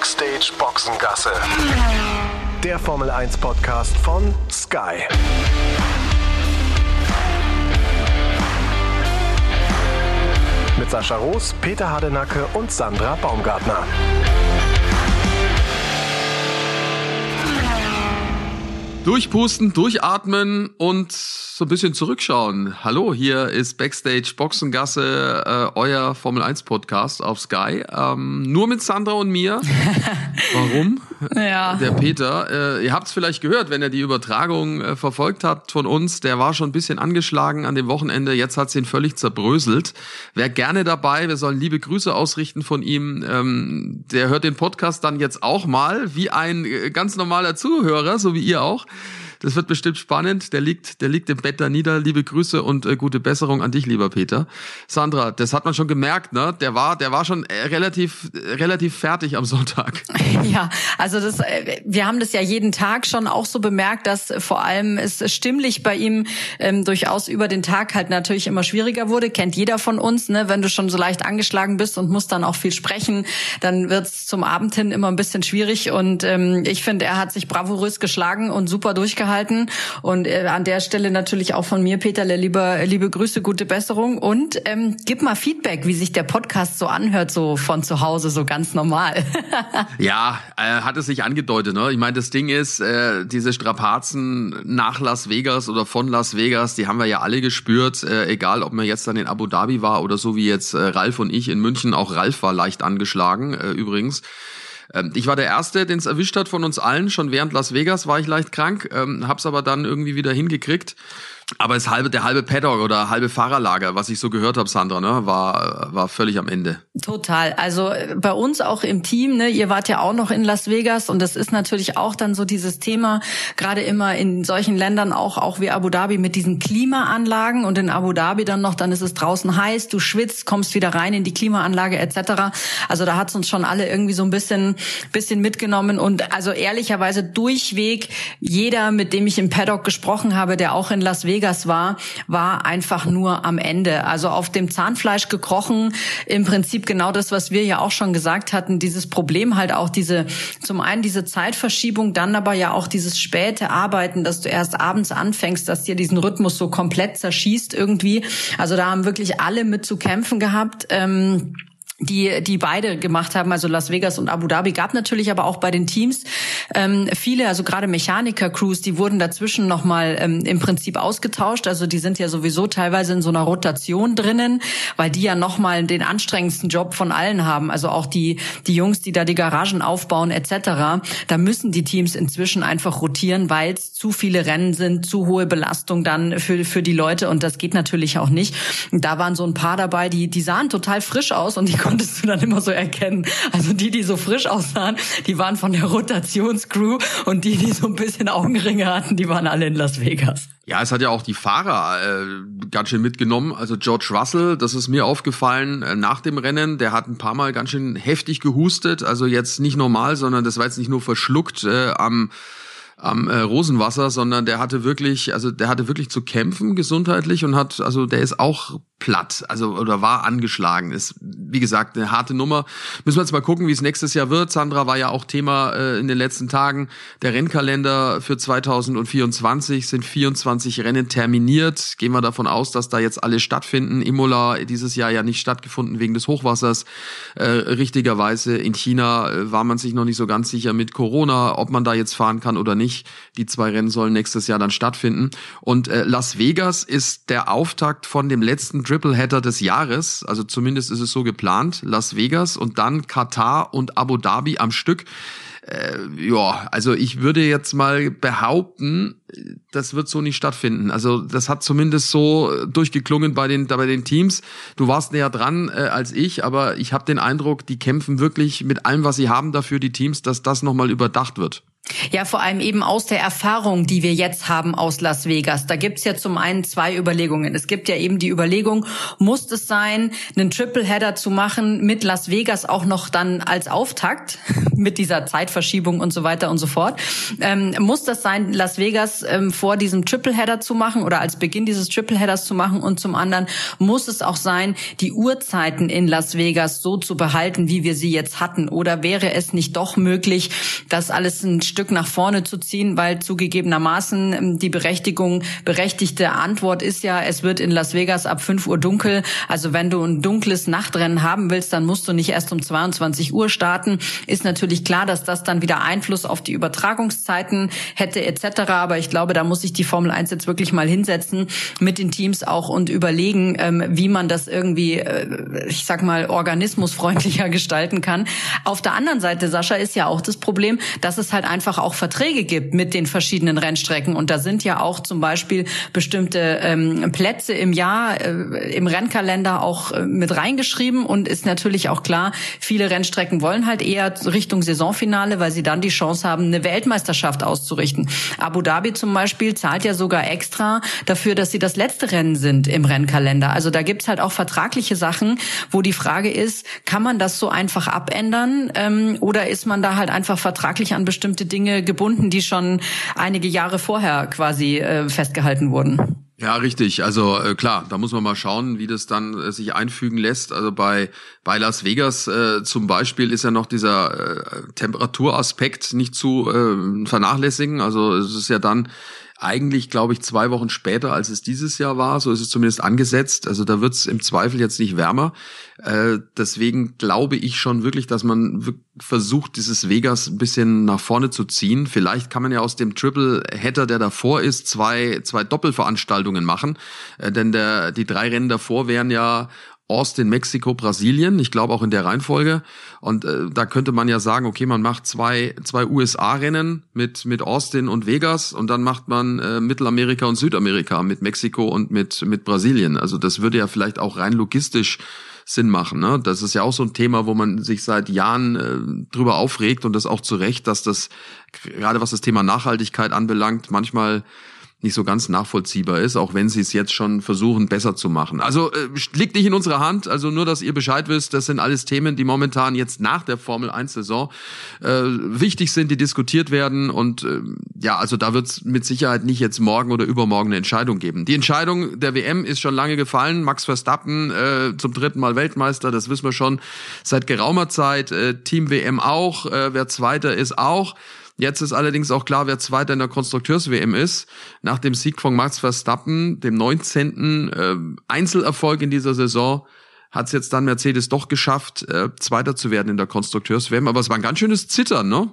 Backstage Boxengasse. Der Formel 1 Podcast von Sky. Mit Sascha Roos, Peter Hardenacke und Sandra Baumgartner. Durchpusten, durchatmen und so ein bisschen zurückschauen. Hallo, hier ist Backstage Boxengasse, äh, euer Formel 1 Podcast auf Sky. Ähm, nur mit Sandra und mir. Warum? Ja. Der Peter, äh, ihr habt es vielleicht gehört, wenn ihr die Übertragung äh, verfolgt habt von uns, der war schon ein bisschen angeschlagen an dem Wochenende, jetzt hat's ihn völlig zerbröselt. Wer gerne dabei, wir sollen liebe Grüße ausrichten von ihm, ähm, der hört den Podcast dann jetzt auch mal, wie ein äh, ganz normaler Zuhörer, so wie ihr auch. Das wird bestimmt spannend. Der liegt, der liegt im Bett da nieder. Liebe Grüße und äh, gute Besserung an dich, lieber Peter. Sandra, das hat man schon gemerkt, ne? Der war, der war schon äh, relativ, äh, relativ fertig am Sonntag. Ja, also das, äh, wir haben das ja jeden Tag schon auch so bemerkt, dass vor allem es stimmlich bei ihm ähm, durchaus über den Tag halt natürlich immer schwieriger wurde. Kennt jeder von uns, ne? Wenn du schon so leicht angeschlagen bist und musst dann auch viel sprechen, dann wird's zum Abend hin immer ein bisschen schwierig. Und ähm, ich finde, er hat sich bravourös geschlagen und super durchgehalten gehalten. Und äh, an der Stelle natürlich auch von mir, Peter, liebe, liebe Grüße, gute Besserung. Und ähm, gib mal Feedback, wie sich der Podcast so anhört, so von zu Hause, so ganz normal. ja, äh, hat es sich angedeutet. Ne? Ich meine, das Ding ist, äh, diese Strapazen nach Las Vegas oder von Las Vegas, die haben wir ja alle gespürt. Äh, egal, ob man jetzt dann in Abu Dhabi war oder so wie jetzt äh, Ralf und ich in München. Auch Ralf war leicht angeschlagen äh, übrigens. Ähm, ich war der Erste, den es erwischt hat von uns allen. Schon während Las Vegas war ich leicht krank, ähm, hab's aber dann irgendwie wieder hingekriegt. Aber das halbe, der halbe Paddock oder halbe Fahrerlager, was ich so gehört habe, Sandra, ne, war, war völlig am Ende. Total. Also äh, bei uns auch im Team, ne, ihr wart ja auch noch in Las Vegas und das ist natürlich auch dann so dieses Thema, gerade immer in solchen Ländern auch, auch wie Abu Dhabi mit diesen Klimaanlagen und in Abu Dhabi dann noch, dann ist es draußen heiß, du schwitzt, kommst wieder rein in die Klimaanlage etc. Also da hat's uns schon alle irgendwie so ein bisschen, bisschen mitgenommen und also ehrlicherweise durchweg jeder, mit dem ich im Paddock gesprochen habe, der auch in Las Vegas Vegas war, war einfach nur am Ende. Also auf dem Zahnfleisch gekrochen, im Prinzip genau das, was wir ja auch schon gesagt hatten, dieses Problem halt auch diese, zum einen diese Zeitverschiebung, dann aber ja auch dieses späte Arbeiten, dass du erst abends anfängst, dass dir diesen Rhythmus so komplett zerschießt irgendwie. Also da haben wirklich alle mit zu kämpfen gehabt. Ähm, die die beide gemacht haben, also Las Vegas und Abu Dhabi, gab natürlich aber auch bei den Teams ähm, viele, also gerade Mechaniker-Crews, die wurden dazwischen nochmal ähm, im Prinzip ausgetauscht. Also die sind ja sowieso teilweise in so einer Rotation drinnen, weil die ja nochmal den anstrengendsten Job von allen haben. Also auch die die Jungs, die da die Garagen aufbauen etc. Da müssen die Teams inzwischen einfach rotieren, weil es zu viele Rennen sind, zu hohe Belastung dann für für die Leute und das geht natürlich auch nicht. Und da waren so ein paar dabei, die die sahen total frisch aus und die konntest du dann immer so erkennen. Also die, die so frisch aussahen, die waren von der Rotationscrew und die, die so ein bisschen Augenringe hatten, die waren alle in Las Vegas. Ja, es hat ja auch die Fahrer äh, ganz schön mitgenommen. Also George Russell, das ist mir aufgefallen äh, nach dem Rennen, der hat ein paar Mal ganz schön heftig gehustet. Also jetzt nicht normal, sondern das war jetzt nicht nur verschluckt äh, am am äh, Rosenwasser, sondern der hatte wirklich, also der hatte wirklich zu kämpfen gesundheitlich und hat, also der ist auch platt, also oder war angeschlagen. Ist wie gesagt eine harte Nummer. Müssen wir jetzt mal gucken, wie es nächstes Jahr wird. Sandra war ja auch Thema äh, in den letzten Tagen. Der Rennkalender für 2024 sind 24 Rennen terminiert. Gehen wir davon aus, dass da jetzt alle stattfinden. Imola dieses Jahr ja nicht stattgefunden wegen des Hochwassers. Äh, richtigerweise in China äh, war man sich noch nicht so ganz sicher mit Corona, ob man da jetzt fahren kann oder nicht. Die zwei Rennen sollen nächstes Jahr dann stattfinden. Und äh, Las Vegas ist der Auftakt von dem letzten Tripleheader des Jahres, also zumindest ist es so geplant, Las Vegas und dann Katar und Abu Dhabi am Stück. Äh, ja, also ich würde jetzt mal behaupten, das wird so nicht stattfinden. Also das hat zumindest so durchgeklungen bei den bei den Teams. Du warst näher dran äh, als ich, aber ich habe den Eindruck, die kämpfen wirklich mit allem, was sie haben dafür die Teams, dass das nochmal überdacht wird. Ja, vor allem eben aus der Erfahrung, die wir jetzt haben aus Las Vegas. Da gibt's ja zum einen zwei Überlegungen. Es gibt ja eben die Überlegung, muss es sein, einen Tripleheader zu machen mit Las Vegas auch noch dann als Auftakt, mit dieser Zeitverschiebung und so weiter und so fort. Ähm, muss das sein, Las Vegas ähm, vor diesem Tripleheader zu machen oder als Beginn dieses Tripleheaders zu machen? Und zum anderen muss es auch sein, die Uhrzeiten in Las Vegas so zu behalten, wie wir sie jetzt hatten? Oder wäre es nicht doch möglich, das alles ein Stück nach vorne zu ziehen, weil zugegebenermaßen ähm, die Berechtigung, berechtigte Antwort ist ja, es wird in Las Vegas ab 5 Uhr dunkel. Also wenn du ein dunkles Nachtrennen haben willst, dann musst du nicht erst um 22 Uhr starten. Ist natürlich klar, dass das dann wieder Einfluss auf die Übertragungszeiten hätte etc. Aber ich glaube, da muss sich die Formel 1 jetzt wirklich mal hinsetzen mit den Teams auch und überlegen, ähm, wie man das irgendwie, äh, ich sag mal, organismusfreundlicher gestalten kann. Auf der anderen Seite, Sascha, ist ja auch das Problem, dass es halt einfach einfach auch Verträge gibt mit den verschiedenen Rennstrecken. Und da sind ja auch zum Beispiel bestimmte ähm, Plätze im Jahr äh, im Rennkalender auch äh, mit reingeschrieben. Und ist natürlich auch klar, viele Rennstrecken wollen halt eher Richtung Saisonfinale, weil sie dann die Chance haben, eine Weltmeisterschaft auszurichten. Abu Dhabi zum Beispiel zahlt ja sogar extra dafür, dass sie das letzte Rennen sind im Rennkalender. Also da gibt's halt auch vertragliche Sachen, wo die Frage ist, kann man das so einfach abändern ähm, oder ist man da halt einfach vertraglich an bestimmte Dinge gebunden, die schon einige Jahre vorher quasi äh, festgehalten wurden. Ja, richtig. Also äh, klar, da muss man mal schauen, wie das dann äh, sich einfügen lässt. Also bei bei Las Vegas äh, zum Beispiel ist ja noch dieser äh, Temperaturaspekt nicht zu äh, vernachlässigen. Also es ist ja dann eigentlich, glaube ich, zwei Wochen später, als es dieses Jahr war. So ist es zumindest angesetzt. Also da wird es im Zweifel jetzt nicht wärmer. Äh, deswegen glaube ich schon wirklich, dass man versucht, dieses Vegas ein bisschen nach vorne zu ziehen. Vielleicht kann man ja aus dem Triple Header, der davor ist, zwei, zwei Doppelveranstaltungen machen. Äh, denn der, die drei Rennen davor wären ja Austin, Mexiko, Brasilien. Ich glaube auch in der Reihenfolge. Und äh, da könnte man ja sagen, okay, man macht zwei, zwei USA-Rennen mit, mit Austin und Vegas und dann macht man äh, Mittelamerika und Südamerika mit Mexiko und mit, mit Brasilien. Also das würde ja vielleicht auch rein logistisch Sinn machen. Ne? Das ist ja auch so ein Thema, wo man sich seit Jahren äh, drüber aufregt und das auch zu Recht, dass das gerade was das Thema Nachhaltigkeit anbelangt, manchmal nicht so ganz nachvollziehbar ist, auch wenn sie es jetzt schon versuchen, besser zu machen. Also äh, liegt nicht in unserer Hand, also nur, dass ihr Bescheid wisst, das sind alles Themen, die momentan jetzt nach der Formel 1 Saison äh, wichtig sind, die diskutiert werden und äh, ja, also da wird es mit Sicherheit nicht jetzt morgen oder übermorgen eine Entscheidung geben. Die Entscheidung der WM ist schon lange gefallen, Max Verstappen äh, zum dritten Mal Weltmeister, das wissen wir schon seit geraumer Zeit, äh, Team WM auch, äh, wer Zweiter ist auch. Jetzt ist allerdings auch klar, wer Zweiter in der Konstrukteurs-WM ist. Nach dem Sieg von Max Verstappen, dem 19. Äh, Einzelerfolg in dieser Saison, hat es jetzt dann Mercedes doch geschafft, äh, Zweiter zu werden in der Konstrukteurs-WM. Aber es war ein ganz schönes Zittern, ne?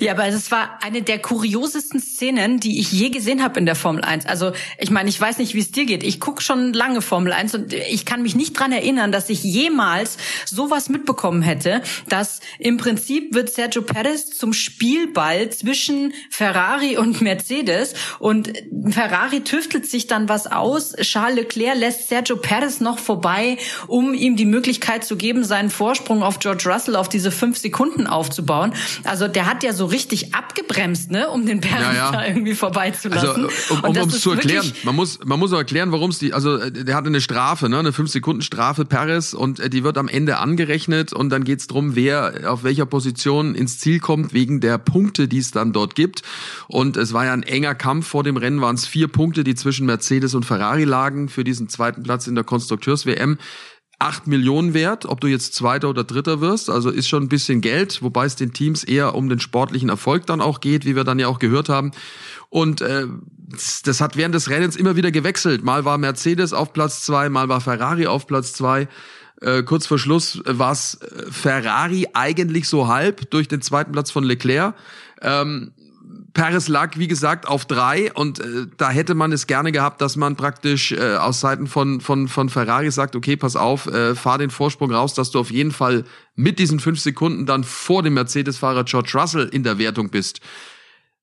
Ja, aber es war eine der kuriosesten Szenen, die ich je gesehen habe in der Formel 1. Also ich meine, ich weiß nicht, wie es dir geht. Ich gucke schon lange Formel 1 und ich kann mich nicht dran erinnern, dass ich jemals sowas mitbekommen hätte, dass im Prinzip wird Sergio Perez zum Spielball zwischen Ferrari und Mercedes und Ferrari tüftelt sich dann was aus. Charles Leclerc lässt Sergio Perez noch vorbei, um ihm die Möglichkeit zu geben, seinen Vorsprung auf George Russell auf diese fünf Sekunden aufzubauen. Also der hat hat ja so richtig abgebremst, ne, um den Perez ja, ja. da irgendwie vorbeizulassen. Also, um um es zu erklären, man muss, man muss auch erklären, warum es die, also äh, der hatte eine Strafe, ne, eine 5-Sekunden-Strafe Perez und äh, die wird am Ende angerechnet und dann geht's drum, wer auf welcher Position ins Ziel kommt, wegen der Punkte, die es dann dort gibt. Und es war ja ein enger Kampf vor dem Rennen, waren es vier Punkte, die zwischen Mercedes und Ferrari lagen für diesen zweiten Platz in der Konstrukteurs-WM acht Millionen wert, ob du jetzt Zweiter oder Dritter wirst. Also ist schon ein bisschen Geld, wobei es den Teams eher um den sportlichen Erfolg dann auch geht, wie wir dann ja auch gehört haben. Und äh, das hat während des Rennens immer wieder gewechselt. Mal war Mercedes auf Platz zwei, mal war Ferrari auf Platz zwei. Äh, kurz vor Schluss war es äh, Ferrari eigentlich so halb durch den zweiten Platz von Leclerc. Ähm, Paris lag, wie gesagt, auf drei und äh, da hätte man es gerne gehabt, dass man praktisch äh, aus Seiten von, von, von Ferrari sagt, okay, pass auf, äh, fahr den Vorsprung raus, dass du auf jeden Fall mit diesen fünf Sekunden dann vor dem Mercedes-Fahrer George Russell in der Wertung bist.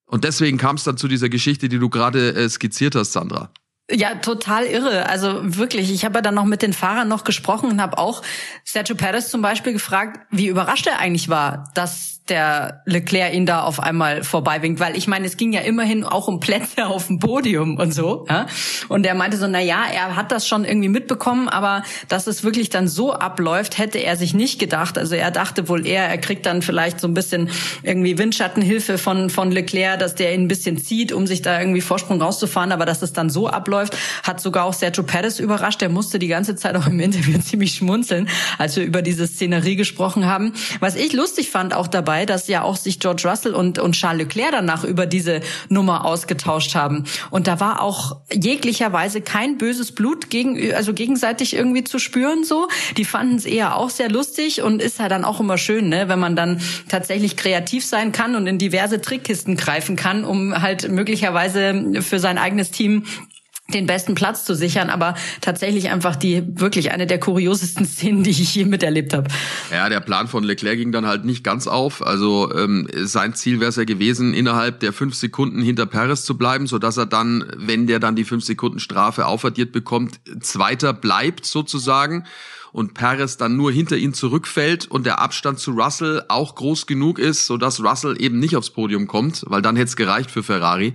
Und deswegen kam es dann zu dieser Geschichte, die du gerade äh, skizziert hast, Sandra. Ja, total irre. Also wirklich, ich habe ja dann noch mit den Fahrern noch gesprochen und habe auch Sergio Perez zum Beispiel gefragt, wie überrascht er eigentlich war, dass der Leclerc ihn da auf einmal vorbeiwinkt, weil ich meine, es ging ja immerhin auch um Plätze auf dem Podium und so. Ja? Und er meinte so, na ja, er hat das schon irgendwie mitbekommen, aber dass es wirklich dann so abläuft, hätte er sich nicht gedacht. Also er dachte wohl eher, er kriegt dann vielleicht so ein bisschen irgendwie Windschattenhilfe von von Leclerc, dass der ihn ein bisschen zieht, um sich da irgendwie Vorsprung rauszufahren, aber dass es dann so abläuft, hat sogar auch Sergio Perez überrascht. Der musste die ganze Zeit auch im Interview ziemlich schmunzeln, als wir über diese Szenerie gesprochen haben. Was ich lustig fand auch dabei dabei, dass ja auch sich George Russell und, und Charles Leclerc danach über diese Nummer ausgetauscht haben. Und da war auch jeglicherweise kein böses Blut gegen, also gegenseitig irgendwie zu spüren so. Die fanden es eher auch sehr lustig und ist ja dann auch immer schön, ne, wenn man dann tatsächlich kreativ sein kann und in diverse Trickkisten greifen kann, um halt möglicherweise für sein eigenes Team den besten Platz zu sichern, aber tatsächlich einfach die wirklich eine der kuriosesten Szenen, die ich je miterlebt habe. Ja, der Plan von Leclerc ging dann halt nicht ganz auf. Also ähm, sein Ziel wäre es ja gewesen, innerhalb der fünf Sekunden hinter Perez zu bleiben, so dass er dann, wenn der dann die fünf Sekunden Strafe aufaddiert bekommt, Zweiter bleibt sozusagen und Perez dann nur hinter ihn zurückfällt und der Abstand zu Russell auch groß genug ist, so dass Russell eben nicht aufs Podium kommt, weil dann hätte es gereicht für Ferrari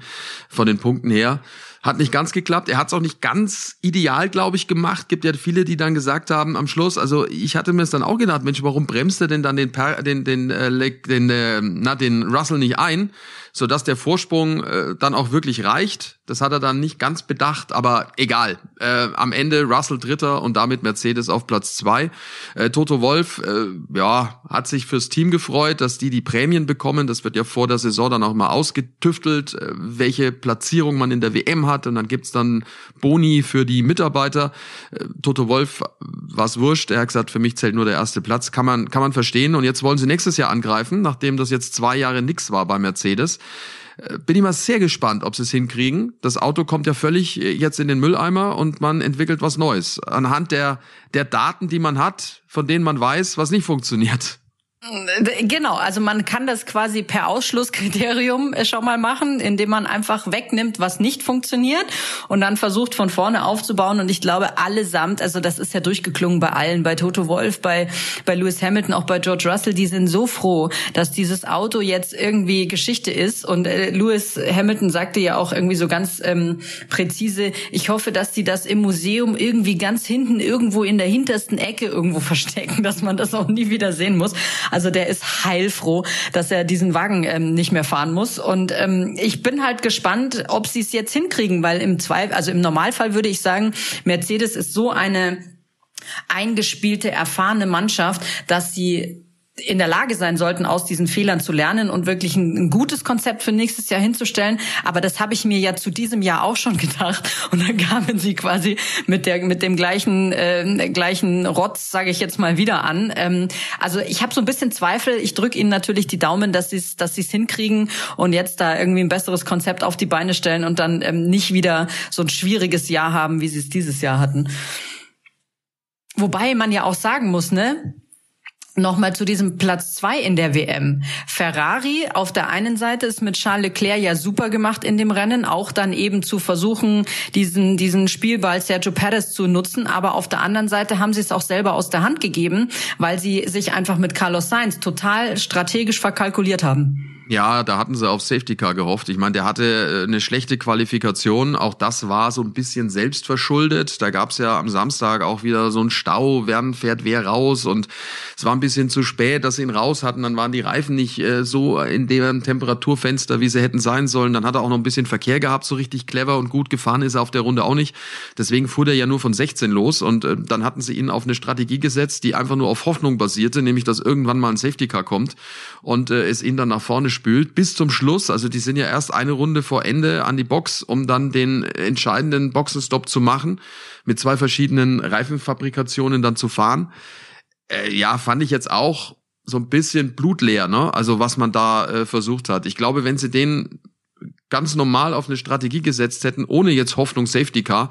von den Punkten her. Hat nicht ganz geklappt. Er hat es auch nicht ganz ideal, glaube ich, gemacht. Gibt ja viele, die dann gesagt haben am Schluss, also ich hatte mir es dann auch gedacht, Mensch, warum bremst er denn dann den, per, den, den, äh, den, äh, na, den Russell nicht ein? so dass der Vorsprung äh, dann auch wirklich reicht. Das hat er dann nicht ganz bedacht, aber egal. Äh, am Ende Russell Dritter und damit Mercedes auf Platz zwei. Äh, Toto Wolf, äh, ja, hat sich fürs Team gefreut, dass die die Prämien bekommen. Das wird ja vor der Saison dann auch mal ausgetüftelt, äh, welche Platzierung man in der WM hat und dann gibt's dann Boni für die Mitarbeiter. Äh, Toto Wolf war's wurscht. Er hat gesagt, für mich zählt nur der erste Platz. Kann man kann man verstehen. Und jetzt wollen sie nächstes Jahr angreifen, nachdem das jetzt zwei Jahre nix war bei Mercedes. Äh, bin ich mal sehr gespannt, ob sie es hinkriegen. Das Auto kommt ja völlig äh, jetzt in den Mülleimer und man entwickelt was Neues. Anhand der, der Daten, die man hat, von denen man weiß, was nicht funktioniert. Genau, also man kann das quasi per Ausschlusskriterium äh, schon mal machen, indem man einfach wegnimmt, was nicht funktioniert und dann versucht von vorne aufzubauen. Und ich glaube allesamt, also das ist ja durchgeklungen bei allen, bei Toto Wolf, bei, bei Lewis Hamilton, auch bei George Russell, die sind so froh, dass dieses Auto jetzt irgendwie Geschichte ist. Und äh, Lewis Hamilton sagte ja auch irgendwie so ganz ähm, präzise, ich hoffe, dass die das im Museum irgendwie ganz hinten irgendwo in der hintersten Ecke irgendwo verstecken, dass man das auch nie wieder sehen muss. Also der ist heilfroh, dass er diesen Wagen ähm, nicht mehr fahren muss. Und ähm, ich bin halt gespannt, ob sie es jetzt hinkriegen, weil im Zweifel, also im Normalfall würde ich sagen, Mercedes ist so eine eingespielte, erfahrene Mannschaft, dass sie in der Lage sein sollten, aus diesen Fehlern zu lernen und wirklich ein, ein, gutes Konzept für nächstes Jahr hinzustellen. Aber das habe ich mir ja zu diesem Jahr auch schon gedacht. Und dann kamen sie quasi mit der mit dem gleichen äh, gleichen Rotz, sage ich jetzt mal wieder an. Ähm, also ich habe so ein bisschen Zweifel. Ich drücke ihnen natürlich die Daumen, dass sie es dass sie es hinkriegen und jetzt da irgendwie ein besseres Konzept auf die Beine stellen und dann ähm, nicht wieder so ein schwieriges Jahr haben, wie sie es dieses Jahr hatten. Wobei man ja auch sagen muss, ne? Nochmal zu diesem Platz zwei in der WM. Ferrari auf der einen Seite ist mit Charles Leclerc ja super gemacht in dem Rennen, auch dann eben zu versuchen, diesen, diesen Spielball Sergio Perez zu nutzen. Aber auf der anderen Seite haben sie es auch selber aus der Hand gegeben, weil sie sich einfach mit Carlos Sainz total strategisch verkalkuliert haben. Ja, da hatten sie auf Safety Car gehofft. Ich meine, der hatte äh, eine schlechte Qualifikation. Auch das war so ein bisschen selbstverschuldet. Da gab's ja am Samstag auch wieder so einen Stau. Wer fährt wer raus? Und es war ein bisschen zu spät, dass sie ihn raus hatten. Dann waren die Reifen nicht äh, so in dem Temperaturfenster, wie sie hätten sein sollen. Dann hat er auch noch ein bisschen Verkehr gehabt. So richtig clever und gut gefahren ist er auf der Runde auch nicht. Deswegen fuhr der ja nur von 16 los. Und äh, dann hatten sie ihn auf eine Strategie gesetzt, die einfach nur auf Hoffnung basierte, nämlich dass irgendwann mal ein Safety Car kommt und äh, es ihn dann nach vorne gespült bis zum Schluss. Also die sind ja erst eine Runde vor Ende an die Box, um dann den entscheidenden Boxenstopp zu machen, mit zwei verschiedenen Reifenfabrikationen dann zu fahren. Äh, ja, fand ich jetzt auch so ein bisschen blutleer, ne? Also was man da äh, versucht hat. Ich glaube, wenn sie den ganz normal auf eine Strategie gesetzt hätten, ohne jetzt Hoffnung Safety Car,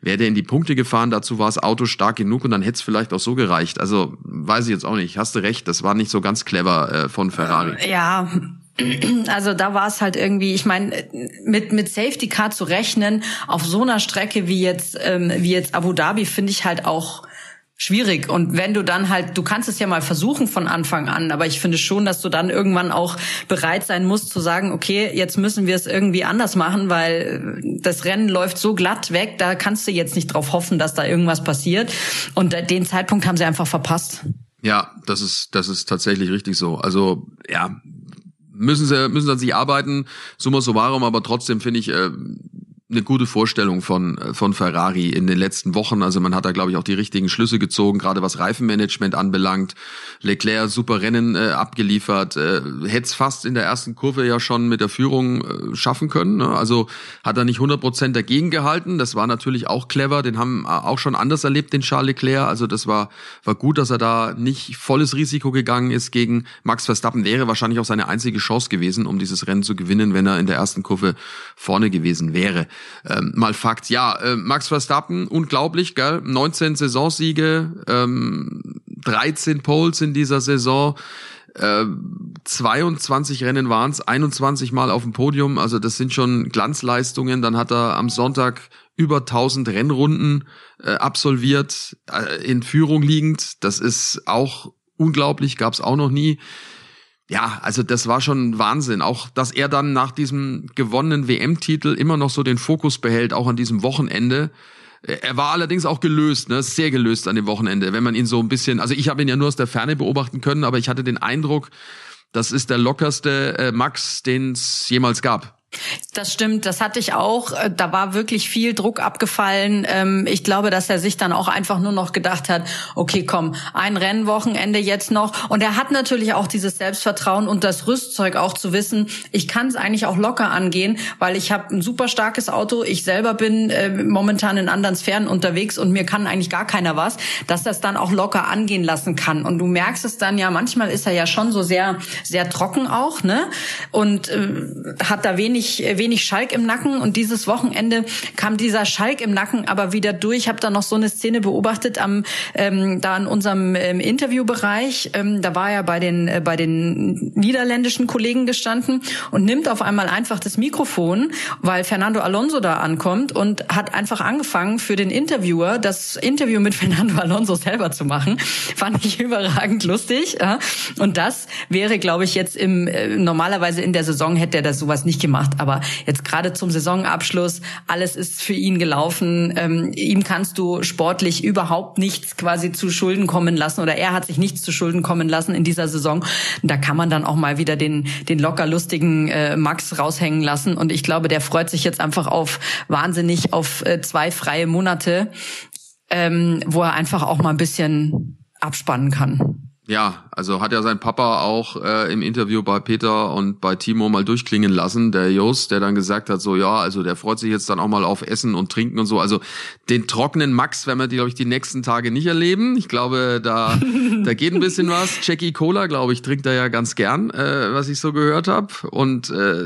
wäre der in die Punkte gefahren, dazu war das Auto stark genug und dann hätte es vielleicht auch so gereicht. Also weiß ich jetzt auch nicht. Hast du recht, das war nicht so ganz clever äh, von Ferrari. Äh, ja, also da war es halt irgendwie, ich meine, mit mit Safety Car zu rechnen auf so einer Strecke wie jetzt ähm, wie jetzt Abu Dhabi finde ich halt auch schwierig. Und wenn du dann halt, du kannst es ja mal versuchen von Anfang an, aber ich finde schon, dass du dann irgendwann auch bereit sein musst zu sagen, okay, jetzt müssen wir es irgendwie anders machen, weil das Rennen läuft so glatt weg, da kannst du jetzt nicht drauf hoffen, dass da irgendwas passiert. Und den Zeitpunkt haben sie einfach verpasst. Ja, das ist, das ist tatsächlich richtig so. Also, ja, müssen sie, müssen an sich arbeiten, summa summarum, aber trotzdem finde ich, äh, eine gute Vorstellung von, von Ferrari in den letzten Wochen. Also man hat da, glaube ich, auch die richtigen Schlüsse gezogen, gerade was Reifenmanagement anbelangt. Leclerc super Rennen äh, abgeliefert, äh, hätte es fast in der ersten Kurve ja schon mit der Führung äh, schaffen können. Ne? Also hat er nicht 100 Prozent dagegen gehalten. Das war natürlich auch clever. Den haben äh, auch schon anders erlebt, den Charles Leclerc. Also das war, war gut, dass er da nicht volles Risiko gegangen ist gegen Max Verstappen. Wäre wahrscheinlich auch seine einzige Chance gewesen, um dieses Rennen zu gewinnen, wenn er in der ersten Kurve vorne gewesen wäre ähm, mal Fakt. Ja, äh, Max Verstappen, unglaublich, gell? 19 Saisonsiege, ähm, 13 Poles in dieser Saison. Äh, 22 Rennen waren es, 21 Mal auf dem Podium, also das sind schon Glanzleistungen. Dann hat er am Sonntag über 1000 Rennrunden äh, absolviert, äh, in Führung liegend. Das ist auch unglaublich, gab es auch noch nie ja, also das war schon Wahnsinn. Auch, dass er dann nach diesem gewonnenen WM-Titel immer noch so den Fokus behält, auch an diesem Wochenende. Er war allerdings auch gelöst, ne, sehr gelöst an dem Wochenende, wenn man ihn so ein bisschen, also ich habe ihn ja nur aus der Ferne beobachten können, aber ich hatte den Eindruck, das ist der lockerste äh, Max, den es jemals gab. Das stimmt, das hatte ich auch. Äh, da war wirklich viel Druck abgefallen. Ähm, ich glaube, dass er sich dann auch einfach nur noch gedacht hat, okay, komm, ein Rennwochenende jetzt noch. Und er hat natürlich auch dieses Selbstvertrauen und das Rüstzeug auch zu wissen, ich kann es eigentlich auch locker angehen, weil ich habe ein super starkes Auto. Ich selber bin äh, momentan in anderen Sphären unterwegs und mir kann eigentlich gar keiner was, dass das dann auch locker angehen lassen kann. Und du merkst es dann ja, manchmal ist er ja schon so sehr, sehr trocken auch, ne? Und äh, hat da wenig wenig, äh, wenig Schalk im Nacken und dieses Wochenende kam dieser Schalk im Nacken aber wieder durch. Ich habe da noch so eine Szene beobachtet am ähm, da in unserem ähm, Interviewbereich. Ähm, da war er bei den äh, bei den niederländischen Kollegen gestanden und nimmt auf einmal einfach das Mikrofon, weil Fernando Alonso da ankommt und hat einfach angefangen für den Interviewer das Interview mit Fernando Alonso selber zu machen. Fand ich überragend lustig. Ja? Und das wäre, glaube ich, jetzt im äh, normalerweise in der Saison hätte er das sowas nicht gemacht gemacht. Aber jetzt gerade zum Saisonabschluss, alles ist für ihn gelaufen. Ähm, ihm kannst du sportlich überhaupt nichts quasi zu Schulden kommen lassen oder er hat sich nichts zu Schulden kommen lassen in dieser Saison. Da kann man dann auch mal wieder den, den locker lustigen äh, Max raushängen lassen. Und ich glaube, der freut sich jetzt einfach auf wahnsinnig auf äh, zwei freie Monate, ähm, wo er einfach auch mal ein bisschen abspannen kann. Ja, also hat ja sein Papa auch äh, im Interview bei Peter und bei Timo mal durchklingen lassen, der Jost, der dann gesagt hat, so ja, also der freut sich jetzt dann auch mal auf Essen und Trinken und so. Also den trockenen Max werden wir, glaube ich, die nächsten Tage nicht erleben. Ich glaube, da, da geht ein bisschen was. Jackie Cola, glaube ich, trinkt er ja ganz gern, äh, was ich so gehört habe. Und äh,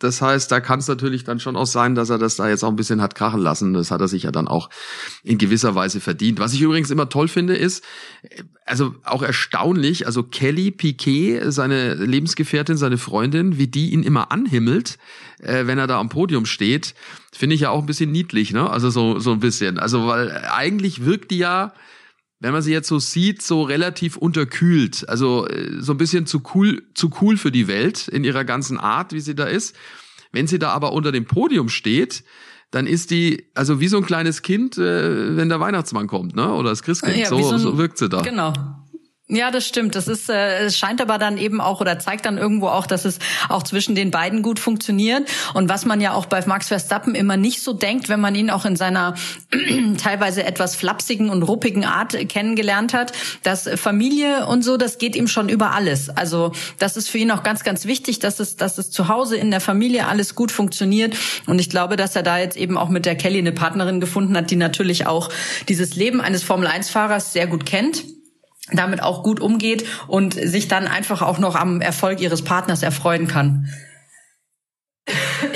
das heißt, da kann es natürlich dann schon auch sein, dass er das da jetzt auch ein bisschen hat krachen lassen. Das hat er sich ja dann auch in gewisser Weise verdient. Was ich übrigens immer toll finde, ist, also auch erstaunlich, also Kelly Piquet, seine Lebensgefährtin, seine Freundin, wie die ihn immer anhimmelt, äh, wenn er da am Podium steht, finde ich ja auch ein bisschen niedlich, ne? Also so, so ein bisschen. Also, weil eigentlich wirkt die ja, wenn man sie jetzt so sieht, so relativ unterkühlt. Also äh, so ein bisschen zu cool, zu cool für die Welt in ihrer ganzen Art, wie sie da ist. Wenn sie da aber unter dem Podium steht, dann ist die, also wie so ein kleines Kind, äh, wenn der Weihnachtsmann kommt, ne? Oder das Christkind. Ja, so, so, ein, so wirkt sie da. Genau. Ja, das stimmt. Das ist, äh, es scheint aber dann eben auch oder zeigt dann irgendwo auch, dass es auch zwischen den beiden gut funktioniert. Und was man ja auch bei Max Verstappen immer nicht so denkt, wenn man ihn auch in seiner teilweise etwas flapsigen und ruppigen Art kennengelernt hat, dass Familie und so, das geht ihm schon über alles. Also das ist für ihn auch ganz, ganz wichtig, dass es, dass es zu Hause in der Familie alles gut funktioniert. Und ich glaube, dass er da jetzt eben auch mit der Kelly eine Partnerin gefunden hat, die natürlich auch dieses Leben eines Formel-1-Fahrers sehr gut kennt damit auch gut umgeht und sich dann einfach auch noch am Erfolg ihres Partners erfreuen kann.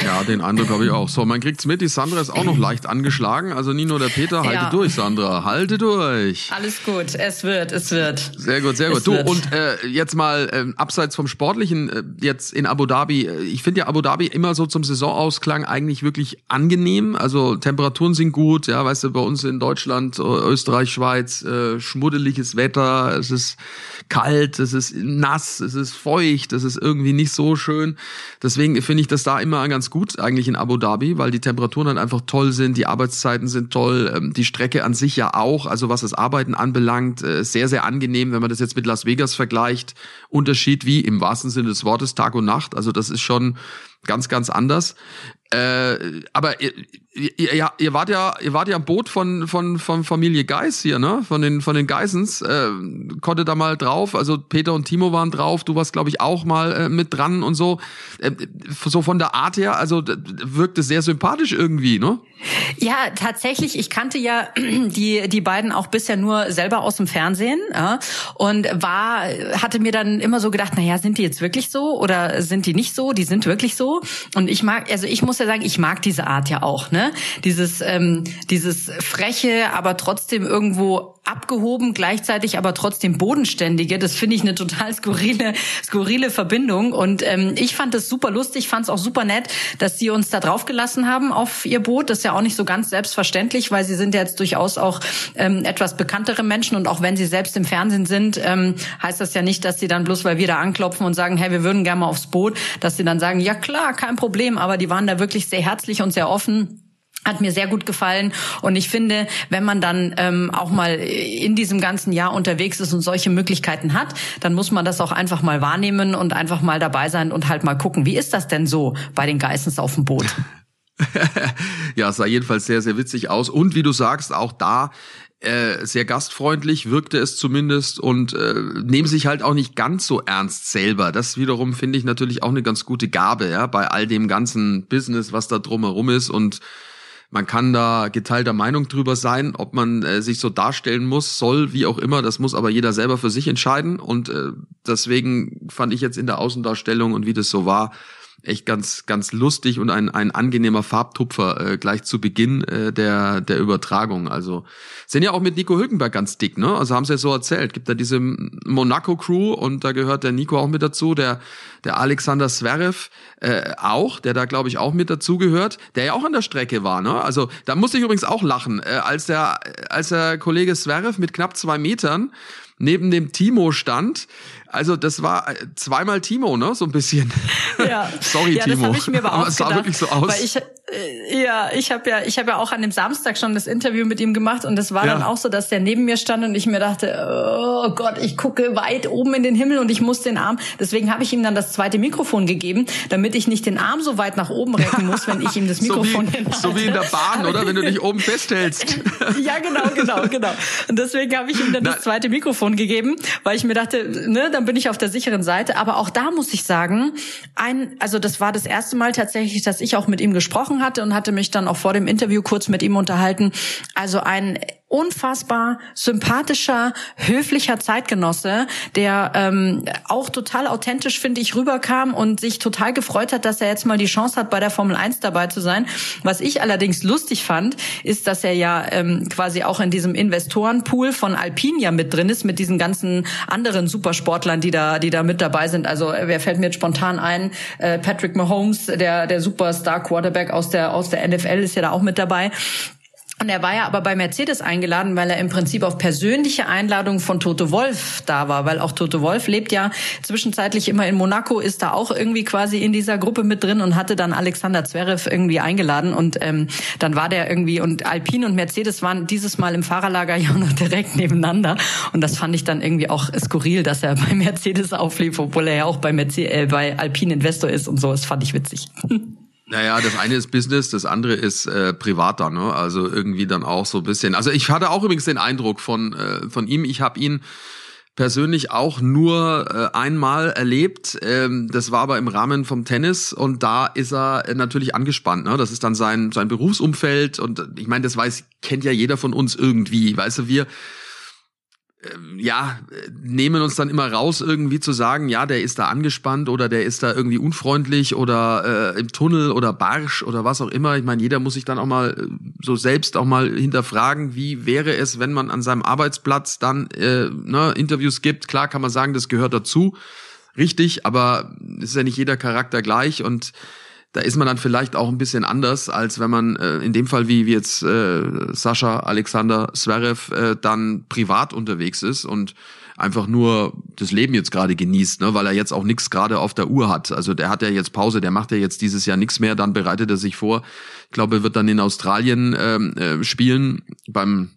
Ja, den Eindruck habe ich auch. So, man kriegt's mit, die Sandra ist auch noch leicht angeschlagen. Also nie nur der Peter, halte ja. durch, Sandra, halte durch. Alles gut, es wird, es wird. Sehr gut, sehr gut. Es du, wird. und äh, jetzt mal äh, abseits vom Sportlichen, äh, jetzt in Abu Dhabi, äh, ich finde ja Abu Dhabi immer so zum Saisonausklang eigentlich wirklich angenehm. Also Temperaturen sind gut, ja, weißt du, bei uns in Deutschland, Österreich, Schweiz, äh, schmuddeliges Wetter, es ist kalt, es ist nass, es ist feucht, es ist irgendwie nicht so schön. Deswegen finde ich das da immer ganz gut eigentlich in Abu Dhabi, weil die Temperaturen halt einfach toll sind, die Arbeitszeiten sind toll, ähm, die Strecke an sich ja auch, also was das Arbeiten anbelangt, äh, sehr, sehr angenehm, wenn man das jetzt mit Las Vegas vergleicht. Unterschied wie im wahrsten Sinne des Wortes Tag und Nacht. Also das ist schon ganz, ganz anders. Äh, aber ihr, ihr, ihr wart ja, ihr wart ja am Boot von von von Familie Geis hier, ne? Von den von den Geisens. Äh, konnte da mal drauf. Also Peter und Timo waren drauf. Du warst, glaube ich, auch mal äh, mit dran und so. Äh, so von der Art her, also wirkte sehr sympathisch irgendwie, ne? Ja, tatsächlich. Ich kannte ja die die beiden auch bisher nur selber aus dem Fernsehen ja, und war hatte mir dann immer so gedacht, na ja, sind die jetzt wirklich so oder sind die nicht so? Die sind wirklich so. Und ich mag, also ich muss ja sagen, ich mag diese Art ja auch, ne? Dieses, ähm, dieses freche, aber trotzdem irgendwo abgehoben, gleichzeitig aber trotzdem bodenständige. Das finde ich eine total skurrile, skurrile Verbindung. Und ähm, ich fand das super lustig, fand es auch super nett, dass sie uns da drauf gelassen haben auf ihr Boot. Das ist ja auch nicht so ganz selbstverständlich, weil sie sind ja jetzt durchaus auch ähm, etwas bekanntere Menschen und auch wenn sie selbst im Fernsehen sind, ähm, heißt das ja nicht, dass sie dann bloß, weil wir da anklopfen und sagen, hey, wir würden gerne mal aufs Boot, dass sie dann sagen, ja klar, kein Problem. Aber die waren da wirklich sehr herzlich und sehr offen hat mir sehr gut gefallen und ich finde, wenn man dann ähm, auch mal in diesem ganzen Jahr unterwegs ist und solche Möglichkeiten hat, dann muss man das auch einfach mal wahrnehmen und einfach mal dabei sein und halt mal gucken, wie ist das denn so bei den Geissens auf dem Boot? ja, sah jedenfalls sehr, sehr witzig aus und wie du sagst, auch da äh, sehr gastfreundlich wirkte es zumindest und äh, nehmen sich halt auch nicht ganz so ernst selber. Das wiederum finde ich natürlich auch eine ganz gute Gabe, ja, bei all dem ganzen Business, was da drumherum ist und man kann da geteilter Meinung drüber sein, ob man äh, sich so darstellen muss, soll, wie auch immer. Das muss aber jeder selber für sich entscheiden. Und äh, deswegen fand ich jetzt in der Außendarstellung und wie das so war, echt ganz, ganz lustig und ein, ein angenehmer Farbtupfer äh, gleich zu Beginn äh, der, der Übertragung. Also sind ja auch mit Nico Hülkenberg ganz dick, ne? Also haben sie ja so erzählt. Gibt da diese Monaco-Crew und da gehört der Nico auch mit dazu, der, der Alexander Zverev äh, auch, der da glaube ich auch mit dazu gehört, der ja auch an der Strecke war, ne? Also da musste ich übrigens auch lachen, äh, als der, als der Kollege Zverev mit knapp zwei Metern neben dem Timo stand. Also das war äh, zweimal Timo, ne? So ein bisschen. Ja. Sorry, ja, Timo. Das ich mir aber, aber es sah wirklich so aus. Weil ich, äh, ja, ich habe ja, ich habe ja auch an dem Samstag schon das Interview mit ihm gemacht und es war ja. dann auch so, dass der neben mir stand und ich mir dachte, oh Gott, ich gucke weit oben in den Himmel und ich muss den Arm. Deswegen habe ich ihm dann das zweite Mikrofon gegeben, damit ich nicht den Arm so weit nach oben recken muss, wenn ich ihm das Mikrofon so wie, so wie in der Bahn, oder? Wenn du dich oben festhältst. ja, genau, genau, genau. Und deswegen habe ich ihm dann Na, das zweite Mikrofon gegeben, weil ich mir dachte, ne, dann bin ich auf der sicheren Seite. Aber auch da muss ich sagen, ein, also das war das erste Mal tatsächlich, dass ich auch mit ihm gesprochen hatte und hatte mich dann auch vor dem Interview kurz mit ihm unterhalten. Also ein unfassbar sympathischer, höflicher Zeitgenosse, der ähm, auch total authentisch, finde ich, rüberkam und sich total gefreut hat, dass er jetzt mal die Chance hat, bei der Formel 1 dabei zu sein. Was ich allerdings lustig fand, ist, dass er ja ähm, quasi auch in diesem Investorenpool von Alpine ja mit drin ist, mit diesen ganzen anderen Supersportlern, die da, die da mit dabei sind. Also wer fällt mir jetzt spontan ein? Äh, Patrick Mahomes, der, der Superstar Quarterback aus der, aus der NFL ist ja da auch mit dabei. Und er war ja aber bei Mercedes eingeladen, weil er im Prinzip auf persönliche Einladung von Toto Wolf da war, weil auch Toto Wolf lebt ja zwischenzeitlich immer in Monaco, ist da auch irgendwie quasi in dieser Gruppe mit drin und hatte dann Alexander Zverev irgendwie eingeladen. Und ähm, dann war der irgendwie und Alpine und Mercedes waren dieses Mal im Fahrerlager ja noch direkt nebeneinander. Und das fand ich dann irgendwie auch skurril, dass er bei Mercedes auflief, obwohl er ja auch bei, Mercedes, äh, bei Alpine Investor ist und so, das fand ich witzig. Naja, das eine ist Business, das andere ist äh, privater, ne? Also irgendwie dann auch so ein bisschen. Also ich hatte auch übrigens den Eindruck von, äh, von ihm, ich habe ihn persönlich auch nur äh, einmal erlebt. Ähm, das war aber im Rahmen vom Tennis und da ist er äh, natürlich angespannt. Ne? Das ist dann sein sein Berufsumfeld und ich meine, das weiß kennt ja jeder von uns irgendwie. Weißt du, wir ja, nehmen uns dann immer raus, irgendwie zu sagen, ja, der ist da angespannt oder der ist da irgendwie unfreundlich oder äh, im Tunnel oder barsch oder was auch immer. Ich meine, jeder muss sich dann auch mal äh, so selbst auch mal hinterfragen, wie wäre es, wenn man an seinem Arbeitsplatz dann äh, ne, Interviews gibt. Klar kann man sagen, das gehört dazu, richtig, aber es ist ja nicht jeder Charakter gleich und da ist man dann vielleicht auch ein bisschen anders, als wenn man äh, in dem Fall wie, wie jetzt äh, Sascha Alexander Zverev äh, dann privat unterwegs ist und einfach nur das Leben jetzt gerade genießt, ne, weil er jetzt auch nichts gerade auf der Uhr hat. Also der hat ja jetzt Pause, der macht ja jetzt dieses Jahr nichts mehr, dann bereitet er sich vor. Ich glaube, er wird dann in Australien ähm, äh, spielen beim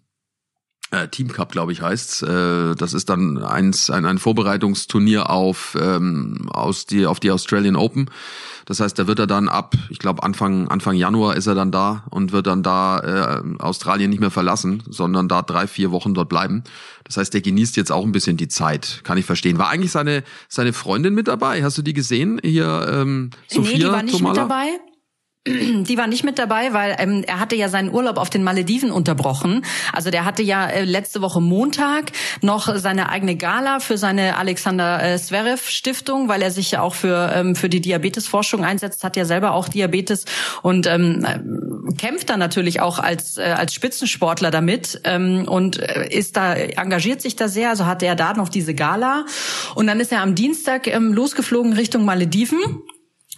äh, Team Cup, glaube ich, heißt's. Äh, das ist dann eins, ein, ein Vorbereitungsturnier auf, ähm, aus die, auf die Australian Open. Das heißt, da wird er dann ab, ich glaube Anfang Anfang Januar ist er dann da und wird dann da äh, Australien nicht mehr verlassen, sondern da drei vier Wochen dort bleiben. Das heißt, der genießt jetzt auch ein bisschen die Zeit, kann ich verstehen. War eigentlich seine seine Freundin mit dabei? Hast du die gesehen hier? Ähm, Sophia nee, die war nicht Tomala? mit dabei. Die war nicht mit dabei, weil ähm, er hatte ja seinen Urlaub auf den Malediven unterbrochen. Also der hatte ja äh, letzte Woche Montag noch seine eigene Gala für seine Alexander äh, Zverev Stiftung, weil er sich ja auch für ähm, für die Diabetesforschung einsetzt, hat ja selber auch Diabetes und ähm, äh, kämpft dann natürlich auch als äh, als Spitzensportler damit ähm, und äh, ist da engagiert sich da sehr. Also hatte er da noch diese Gala und dann ist er am Dienstag ähm, losgeflogen Richtung Malediven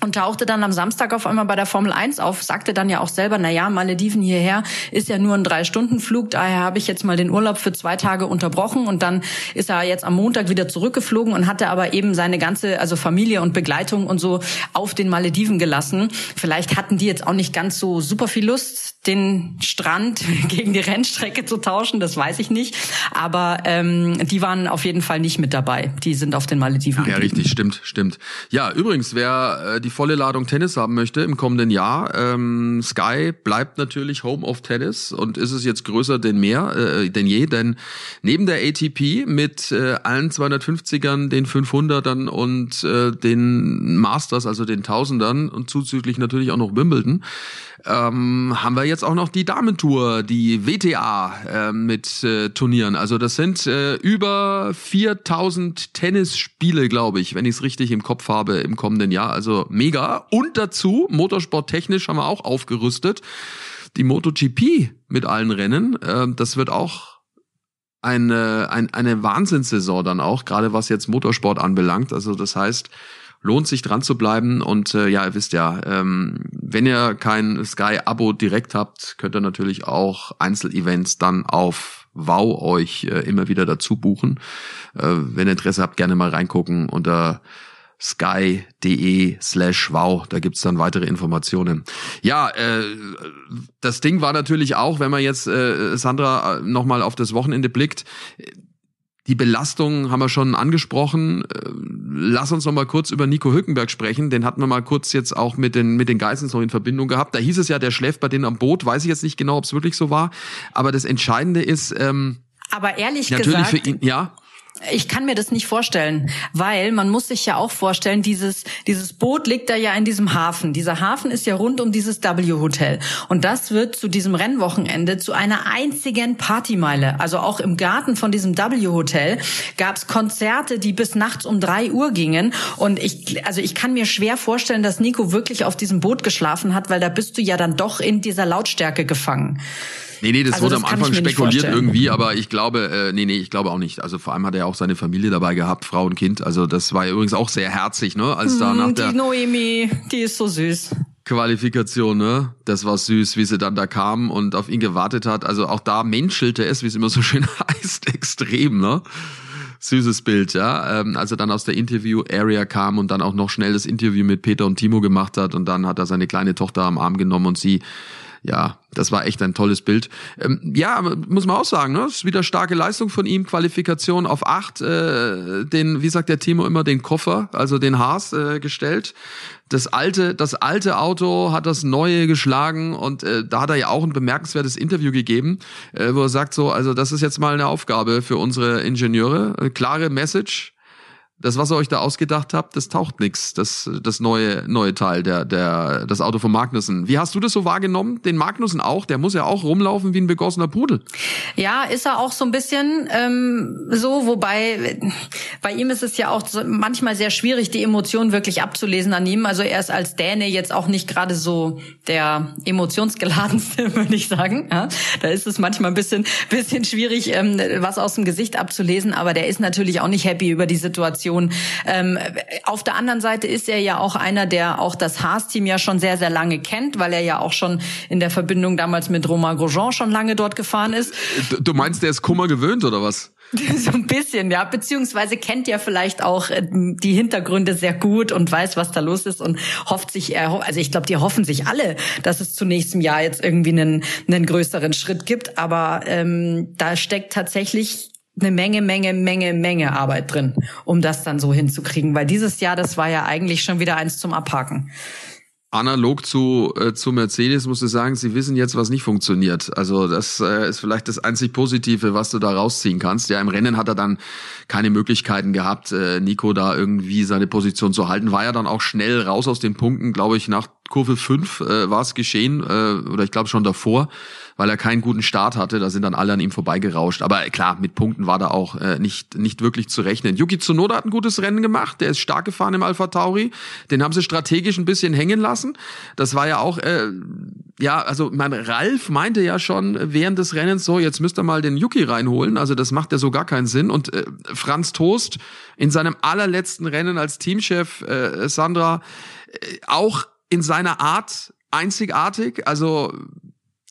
und tauchte dann am Samstag auf einmal bei der Formel 1 auf, sagte dann ja auch selber, na ja, Malediven hierher ist ja nur ein Drei-Stunden-Flug, daher habe ich jetzt mal den Urlaub für zwei Tage unterbrochen und dann ist er jetzt am Montag wieder zurückgeflogen und hatte aber eben seine ganze, also Familie und Begleitung und so auf den Malediven gelassen. Vielleicht hatten die jetzt auch nicht ganz so super viel Lust, den Strand gegen die Rennstrecke zu tauschen, das weiß ich nicht, aber ähm, die waren auf jeden Fall nicht mit dabei. Die sind auf den Malediven. Ja, geblieben. richtig, stimmt, stimmt. Ja, übrigens, wer äh, die volle Ladung Tennis haben möchte im kommenden Jahr, ähm, Sky bleibt natürlich Home of Tennis und ist es jetzt größer denn mehr, äh, denn je, denn neben der ATP mit äh, allen 250ern, den 500ern und äh, den Masters, also den Tausendern und zuzüglich natürlich auch noch Wimbledon, ähm, haben wir jetzt auch noch die Damentour, die WTA äh, mit äh, Turnieren. Also das sind äh, über 4000 Tennisspiele, glaube ich, wenn ich es richtig im Kopf habe im kommenden Jahr. Also mega. Und dazu, motorsporttechnisch haben wir auch aufgerüstet. Die MotoGP mit allen Rennen. Äh, das wird auch eine, ein, eine Wahnsinnssaison dann auch, gerade was jetzt Motorsport anbelangt. Also das heißt, lohnt sich dran zu bleiben. Und äh, ja, ihr wisst ja, ähm, wenn ihr kein Sky-Abo direkt habt, könnt ihr natürlich auch Einzelevents dann auf Wow euch äh, immer wieder dazu buchen. Äh, wenn ihr Interesse habt, gerne mal reingucken unter sky.de slash wow, da gibt's dann weitere Informationen. Ja, äh, das Ding war natürlich auch, wenn man jetzt, äh, Sandra, nochmal auf das Wochenende blickt, die Belastung haben wir schon angesprochen. Äh, Lass uns noch mal kurz über Nico Hülkenberg sprechen. Den hatten wir mal kurz jetzt auch mit den, mit den Geissens noch in Verbindung gehabt. Da hieß es ja, der schläft bei denen am Boot. Weiß ich jetzt nicht genau, ob es wirklich so war. Aber das Entscheidende ist, ähm, Aber ehrlich natürlich gesagt, für ihn, ja. Ich kann mir das nicht vorstellen, weil man muss sich ja auch vorstellen, dieses, dieses Boot liegt da ja in diesem Hafen. Dieser Hafen ist ja rund um dieses W-Hotel. Und das wird zu diesem Rennwochenende zu einer einzigen Partymeile. Also auch im Garten von diesem W-Hotel gab es Konzerte, die bis nachts um drei Uhr gingen. Und ich, also ich kann mir schwer vorstellen, dass Nico wirklich auf diesem Boot geschlafen hat, weil da bist du ja dann doch in dieser Lautstärke gefangen. Nee, nee, das Also wurde das am Anfang spekuliert irgendwie, aber ich glaube, äh, nee, nee, ich glaube auch nicht. Also vor allem hat er ja auch seine Familie dabei gehabt, Frau und Kind. Also das war ja übrigens auch sehr herzig, ne? Als da nach Hm, der die Noemi, die ist so süß. Qualifikation, ne? Das war süß, wie sie dann da kam und auf ihn gewartet hat. Also auch da menschelte es, wie es immer so schön heißt, extrem, ne? Süßes Bild, ja. Ähm, als er dann aus der Interview-Area kam und dann auch noch schnell das Interview mit Peter und Timo gemacht hat und dann hat er seine kleine Tochter am Arm genommen und sie, ja, das war echt ein tolles Bild. Ähm, ja, muss man auch sagen, ne? Das ist wieder starke Leistung von ihm, Qualifikation auf acht, äh, den, wie sagt der Timo immer, den Koffer, also den Haas äh, gestellt. Das alte, das alte Auto hat das neue geschlagen und äh, da hat er ja auch ein bemerkenswertes Interview gegeben, äh, wo er sagt so, also das ist jetzt mal eine Aufgabe für unsere Ingenieure, eine klare Message. Das, was ihr euch da ausgedacht habt, das taucht nix. Das, das neue, neue Teil, der, der, das Auto von Magnussen. Wie hast du das so wahrgenommen? Den Magnussen auch? Der muss ja auch rumlaufen wie ein begossener Pudel. Ja, ist er auch so ein bisschen ähm, so, wobei bei ihm ist es ja auch manchmal sehr schwierig, die Emotionen wirklich abzulesen an ihm. Also er ist als Däne jetzt auch nicht gerade so der emotionsgeladenste, würde ich sagen. Ja, da ist es manchmal ein bisschen, bisschen schwierig, ähm, was aus dem Gesicht abzulesen, aber der ist natürlich auch nicht happy über die Situation Situation. Ähm, auf der anderen Seite ist er ja auch einer, der auch das Haas-Team ja schon sehr, sehr lange kennt, weil er ja auch schon in der Verbindung damals mit Romain Grosjean schon lange dort gefahren ist. Du meinst, der ist Kummer gewöhnt oder was? so ein bisschen, ja, beziehungsweise kennt ja vielleicht auch äh, die Hintergründe sehr gut und weiß, was da los ist und hofft sich, also ich glaube, die hoffen sich alle, dass es zu nächstem Jahr jetzt irgendwie einen, einen größeren Schritt gibt, aber ähm, da steckt tatsächlich eine Menge, Menge, Menge, Menge Arbeit drin, um das dann so hinzukriegen. Weil dieses Jahr, das war ja eigentlich schon wieder eins zum Abhaken. Analog zu, äh, zu Mercedes musst du sagen, sie wissen jetzt, was nicht funktioniert. Also das äh, ist vielleicht das einzig Positive, was du da rausziehen kannst. Ja, im Rennen hat er dann keine Möglichkeiten gehabt, äh, Nico da irgendwie seine Position zu halten. War ja dann auch schnell raus aus den Punkten, glaube ich, nach Kurve 5 äh, war es geschehen, äh, oder ich glaube schon davor weil er keinen guten Start hatte. Da sind dann alle an ihm vorbeigerauscht. Aber klar, mit Punkten war da auch äh, nicht, nicht wirklich zu rechnen. Yuki Tsunoda hat ein gutes Rennen gemacht. Der ist stark gefahren im Alpha Tauri. Den haben sie strategisch ein bisschen hängen lassen. Das war ja auch, äh, ja, also mein Ralf meinte ja schon während des Rennens so, jetzt müsst ihr mal den Yuki reinholen. Also das macht ja so gar keinen Sinn. Und äh, Franz Toast in seinem allerletzten Rennen als Teamchef, äh, Sandra, äh, auch in seiner Art einzigartig. Also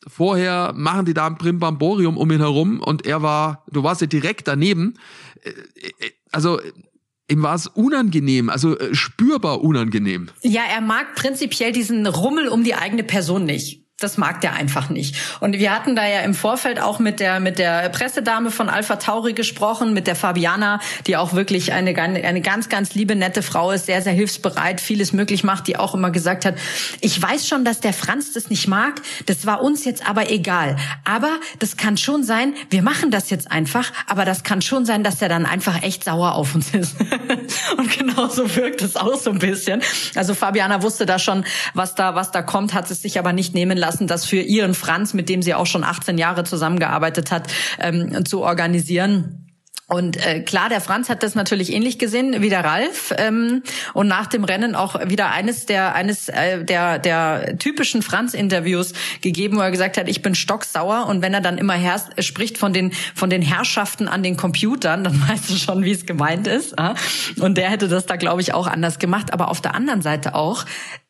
Vorher machen die da ein Primbamborium um ihn herum und er war, du warst ja direkt daneben. Äh, äh, also ihm war es unangenehm, also äh, spürbar unangenehm. Ja, er mag prinzipiell diesen Rummel um die eigene Person nicht das mag der einfach nicht. Und wir hatten da ja im Vorfeld auch mit der mit der Pressedame von Alpha Tauri gesprochen, mit der Fabiana, die auch wirklich eine eine ganz ganz liebe nette Frau ist, sehr sehr hilfsbereit, vieles möglich macht, die auch immer gesagt hat, ich weiß schon, dass der Franz das nicht mag, das war uns jetzt aber egal. Aber das kann schon sein, wir machen das jetzt einfach, aber das kann schon sein, dass er dann einfach echt sauer auf uns ist. Und genauso wirkt es auch so ein bisschen. Also Fabiana wusste da schon, was da was da kommt, hat es sich aber nicht nehmen lassen lassen, das für ihren Franz, mit dem sie auch schon 18 Jahre zusammengearbeitet hat, ähm, zu organisieren. Und äh, klar, der Franz hat das natürlich ähnlich gesehen wie der Ralf ähm, und nach dem Rennen auch wieder eines der eines äh, der der typischen Franz-Interviews gegeben, wo er gesagt hat, ich bin stocksauer und wenn er dann immer her spricht von den von den Herrschaften an den Computern, dann weißt du schon, wie es gemeint ist. Äh? Und der hätte das da glaube ich auch anders gemacht. Aber auf der anderen Seite auch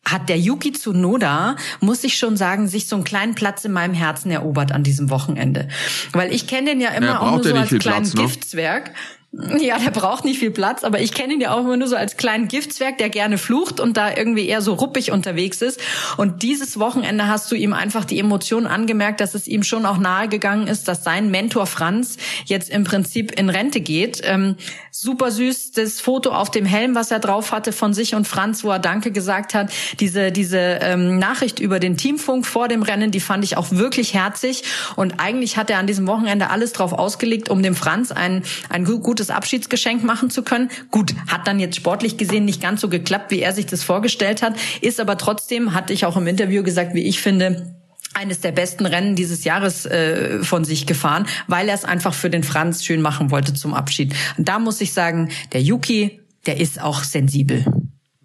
hat der Yuki Tsunoda, muss ich schon sagen, sich so einen kleinen Platz in meinem Herzen erobert an diesem Wochenende. Weil ich kenne den ja immer ja, auch nur so als kleinen Platz, ne? Giftswerk. Ja, der braucht nicht viel Platz, aber ich kenne ihn ja auch immer nur so als kleinen Giftswerk, der gerne flucht und da irgendwie eher so ruppig unterwegs ist. Und dieses Wochenende hast du ihm einfach die Emotionen angemerkt, dass es ihm schon auch nahegegangen ist, dass sein Mentor Franz jetzt im Prinzip in Rente geht. Ähm, super süß das Foto auf dem Helm, was er drauf hatte von sich und Franz, wo er Danke gesagt hat. Diese diese ähm, Nachricht über den Teamfunk vor dem Rennen, die fand ich auch wirklich herzig. Und eigentlich hat er an diesem Wochenende alles drauf ausgelegt, um dem Franz ein ein gutes gutes Abschiedsgeschenk machen zu können. Gut, hat dann jetzt sportlich gesehen nicht ganz so geklappt, wie er sich das vorgestellt hat, ist aber trotzdem, hatte ich auch im Interview gesagt, wie ich finde, eines der besten Rennen dieses Jahres äh, von sich gefahren, weil er es einfach für den Franz schön machen wollte zum Abschied. Und da muss ich sagen, der Yuki, der ist auch sensibel.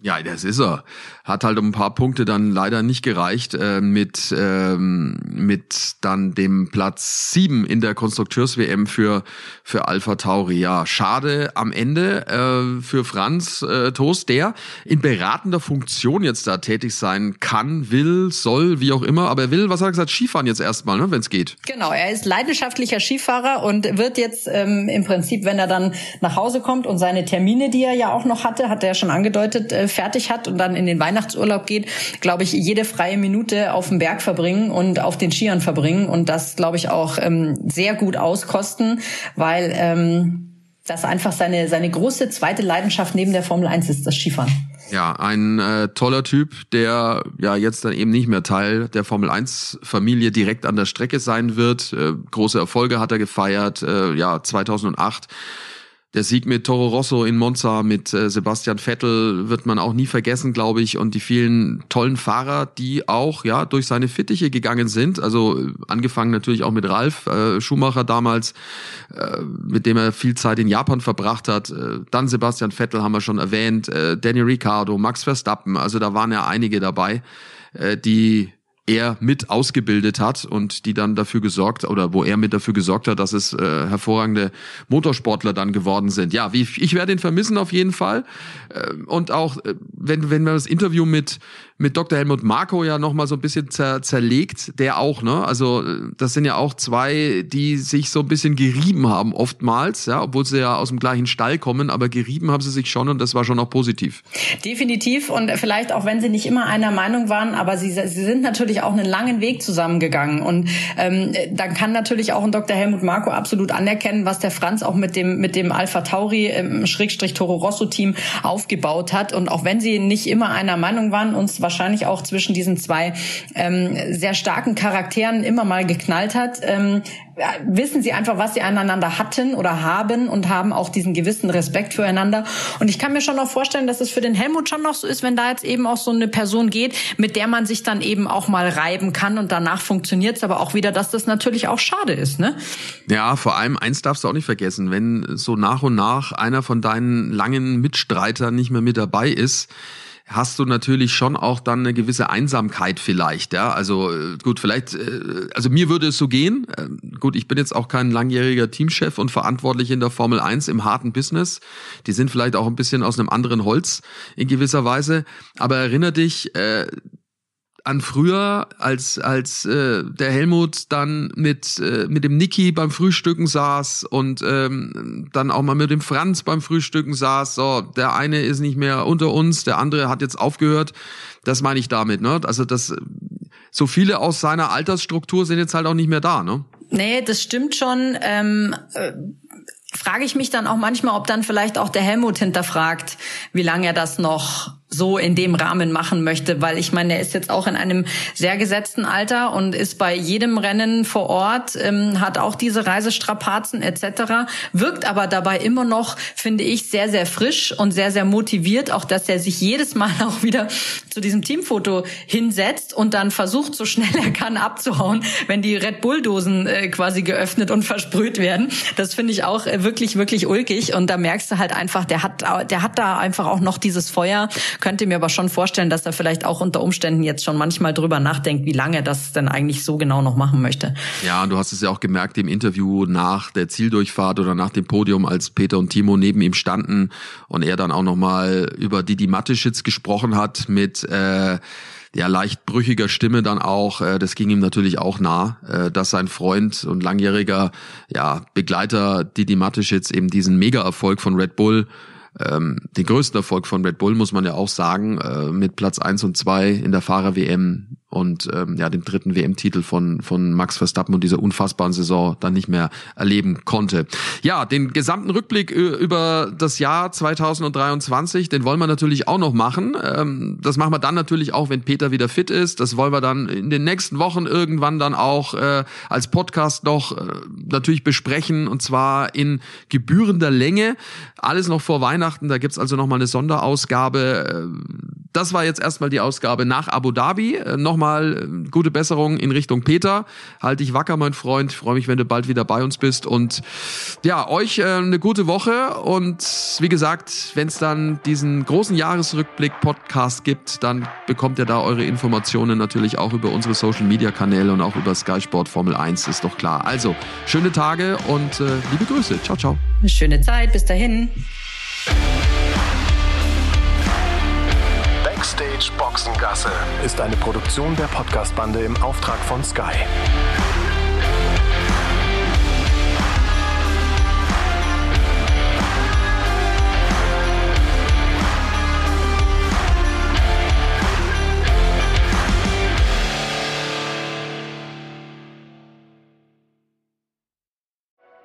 Ja, das ist er. Hat halt um ein paar Punkte dann leider nicht gereicht äh, mit ähm, mit dann dem Platz sieben in der Konstrukteurs-WM für für Alpha Tauri. Ja, schade am Ende äh, für Franz äh, Toast, der in beratender Funktion jetzt da tätig sein kann, will, soll, wie auch immer. Aber er will, was hat er gesagt, Skifahren jetzt erstmal, ne, wenn es geht. Genau, er ist leidenschaftlicher Skifahrer und wird jetzt ähm, im Prinzip, wenn er dann nach Hause kommt und seine Termine, die er ja auch noch hatte, hat er ja schon angedeutet, äh, fertig hat und dann in den Weihnachtsurlaub geht, glaube ich, jede freie Minute auf dem Berg verbringen und auf den Skiern verbringen und das, glaube ich, auch ähm, sehr gut auskosten, weil ähm, das einfach seine, seine große zweite Leidenschaft neben der Formel 1 ist, das Skifahren. Ja, ein äh, toller Typ, der ja jetzt dann eben nicht mehr Teil der Formel 1 Familie direkt an der Strecke sein wird. Äh, große Erfolge hat er gefeiert. Äh, ja, 2008 der Sieg mit Toro Rosso in Monza mit äh, Sebastian Vettel wird man auch nie vergessen, glaube ich. Und die vielen tollen Fahrer, die auch ja durch seine Fittiche gegangen sind. Also äh, angefangen natürlich auch mit Ralf äh, Schumacher damals, äh, mit dem er viel Zeit in Japan verbracht hat. Äh, dann Sebastian Vettel haben wir schon erwähnt, äh, Daniel Ricciardo, Max Verstappen. Also da waren ja einige dabei, die er mit ausgebildet hat und die dann dafür gesorgt oder wo er mit dafür gesorgt hat, dass es äh, hervorragende Motorsportler dann geworden sind. Ja, wie, ich werde ihn vermissen auf jeden Fall äh, und auch äh, wenn wenn man das Interview mit mit Dr. Helmut Marko ja noch mal so ein bisschen zer, zerlegt, der auch, ne? Also das sind ja auch zwei, die sich so ein bisschen gerieben haben oftmals, ja, obwohl sie ja aus dem gleichen Stall kommen, aber gerieben haben sie sich schon und das war schon auch positiv. Definitiv und vielleicht auch wenn sie nicht immer einer Meinung waren, aber sie, sie sind natürlich auch einen langen Weg zusammengegangen und ähm, dann kann natürlich auch ein Dr. Helmut Marko absolut anerkennen, was der Franz auch mit dem mit dem Alpha Tauri im Schrägstrich Toro Rosso Team aufgebaut hat und auch wenn sie nicht immer einer Meinung waren, uns wahrscheinlich auch zwischen diesen zwei ähm, sehr starken Charakteren immer mal geknallt hat, ähm, wissen sie einfach, was sie aneinander hatten oder haben und haben auch diesen gewissen Respekt füreinander. Und ich kann mir schon noch vorstellen, dass es für den Helmut schon noch so ist, wenn da jetzt eben auch so eine Person geht, mit der man sich dann eben auch mal reiben kann und danach funktioniert es aber auch wieder, dass das natürlich auch schade ist, ne? Ja, vor allem eins darfst du auch nicht vergessen, wenn so nach und nach einer von deinen langen Mitstreitern nicht mehr mit dabei ist, hast du natürlich schon auch dann eine gewisse Einsamkeit vielleicht, ja. Also äh, gut, vielleicht, äh, also mir würde es so gehen. Ähm, gut, ich bin jetzt auch kein langjähriger Teamchef und verantwortlich in der Formel 1 im harten Business. Die sind vielleicht auch ein bisschen aus einem anderen Holz in gewisser Weise. Aber erinnere dich, äh, an früher, als als äh, der Helmut dann mit äh, mit dem Niki beim Frühstücken saß und ähm, dann auch mal mit dem Franz beim Frühstücken saß. So, der eine ist nicht mehr unter uns, der andere hat jetzt aufgehört. Das meine ich damit, ne? Also das so viele aus seiner Altersstruktur sind jetzt halt auch nicht mehr da, ne? Nee, das stimmt schon. Ähm, äh, frage ich mich dann auch manchmal, ob dann vielleicht auch der Helmut hinterfragt, wie lange er das noch so in dem Rahmen machen möchte, weil ich meine, er ist jetzt auch in einem sehr gesetzten Alter und ist bei jedem Rennen vor Ort, ähm, hat auch diese Reisestrapazen etc., wirkt aber dabei immer noch, finde ich, sehr, sehr frisch und sehr, sehr motiviert, auch dass er sich jedes Mal auch wieder zu diesem Teamfoto hinsetzt und dann versucht, so schnell er kann abzuhauen, wenn die Red Bull-Dosen äh, quasi geöffnet und versprüht werden. Das finde ich auch äh, wirklich, wirklich ulkig und da merkst du halt einfach, der hat, der hat da einfach auch noch dieses Feuer, könnte mir aber schon vorstellen, dass er vielleicht auch unter Umständen jetzt schon manchmal drüber nachdenkt, wie lange das denn eigentlich so genau noch machen möchte. Ja, du hast es ja auch gemerkt im Interview nach der Zieldurchfahrt oder nach dem Podium, als Peter und Timo neben ihm standen und er dann auch nochmal über Didi Mateschitz gesprochen hat mit äh, ja, leicht brüchiger Stimme dann auch, äh, das ging ihm natürlich auch nah, äh, dass sein Freund und langjähriger ja, Begleiter Didi Mateschitz eben diesen Mega-Erfolg von Red Bull ähm, den größten Erfolg von Red Bull, muss man ja auch sagen, äh, mit Platz eins und zwei in der Fahrer-WM und ähm, ja, den dritten WM-Titel von, von Max Verstappen und dieser unfassbaren Saison dann nicht mehr erleben konnte. Ja, den gesamten Rückblick über das Jahr 2023, den wollen wir natürlich auch noch machen. Ähm, das machen wir dann natürlich auch, wenn Peter wieder fit ist. Das wollen wir dann in den nächsten Wochen irgendwann dann auch äh, als Podcast noch äh, natürlich besprechen und zwar in gebührender Länge. Alles noch vor Weihnachten, da gibt's also nochmal eine Sonderausgabe. Äh, das war jetzt erstmal die Ausgabe nach Abu Dhabi. Äh, nochmal äh, gute Besserung in Richtung Peter. Halt dich wacker, mein Freund. Ich freue mich, wenn du bald wieder bei uns bist. Und ja, euch äh, eine gute Woche. Und wie gesagt, wenn es dann diesen großen Jahresrückblick-Podcast gibt, dann bekommt ihr da eure Informationen natürlich auch über unsere Social-Media-Kanäle und auch über Sky Sport Formel 1, ist doch klar. Also, schöne Tage und äh, liebe Grüße. Ciao, ciao. Schöne Zeit. Bis dahin. Backstage Boxengasse ist eine Produktion der Podcastbande im Auftrag von Sky.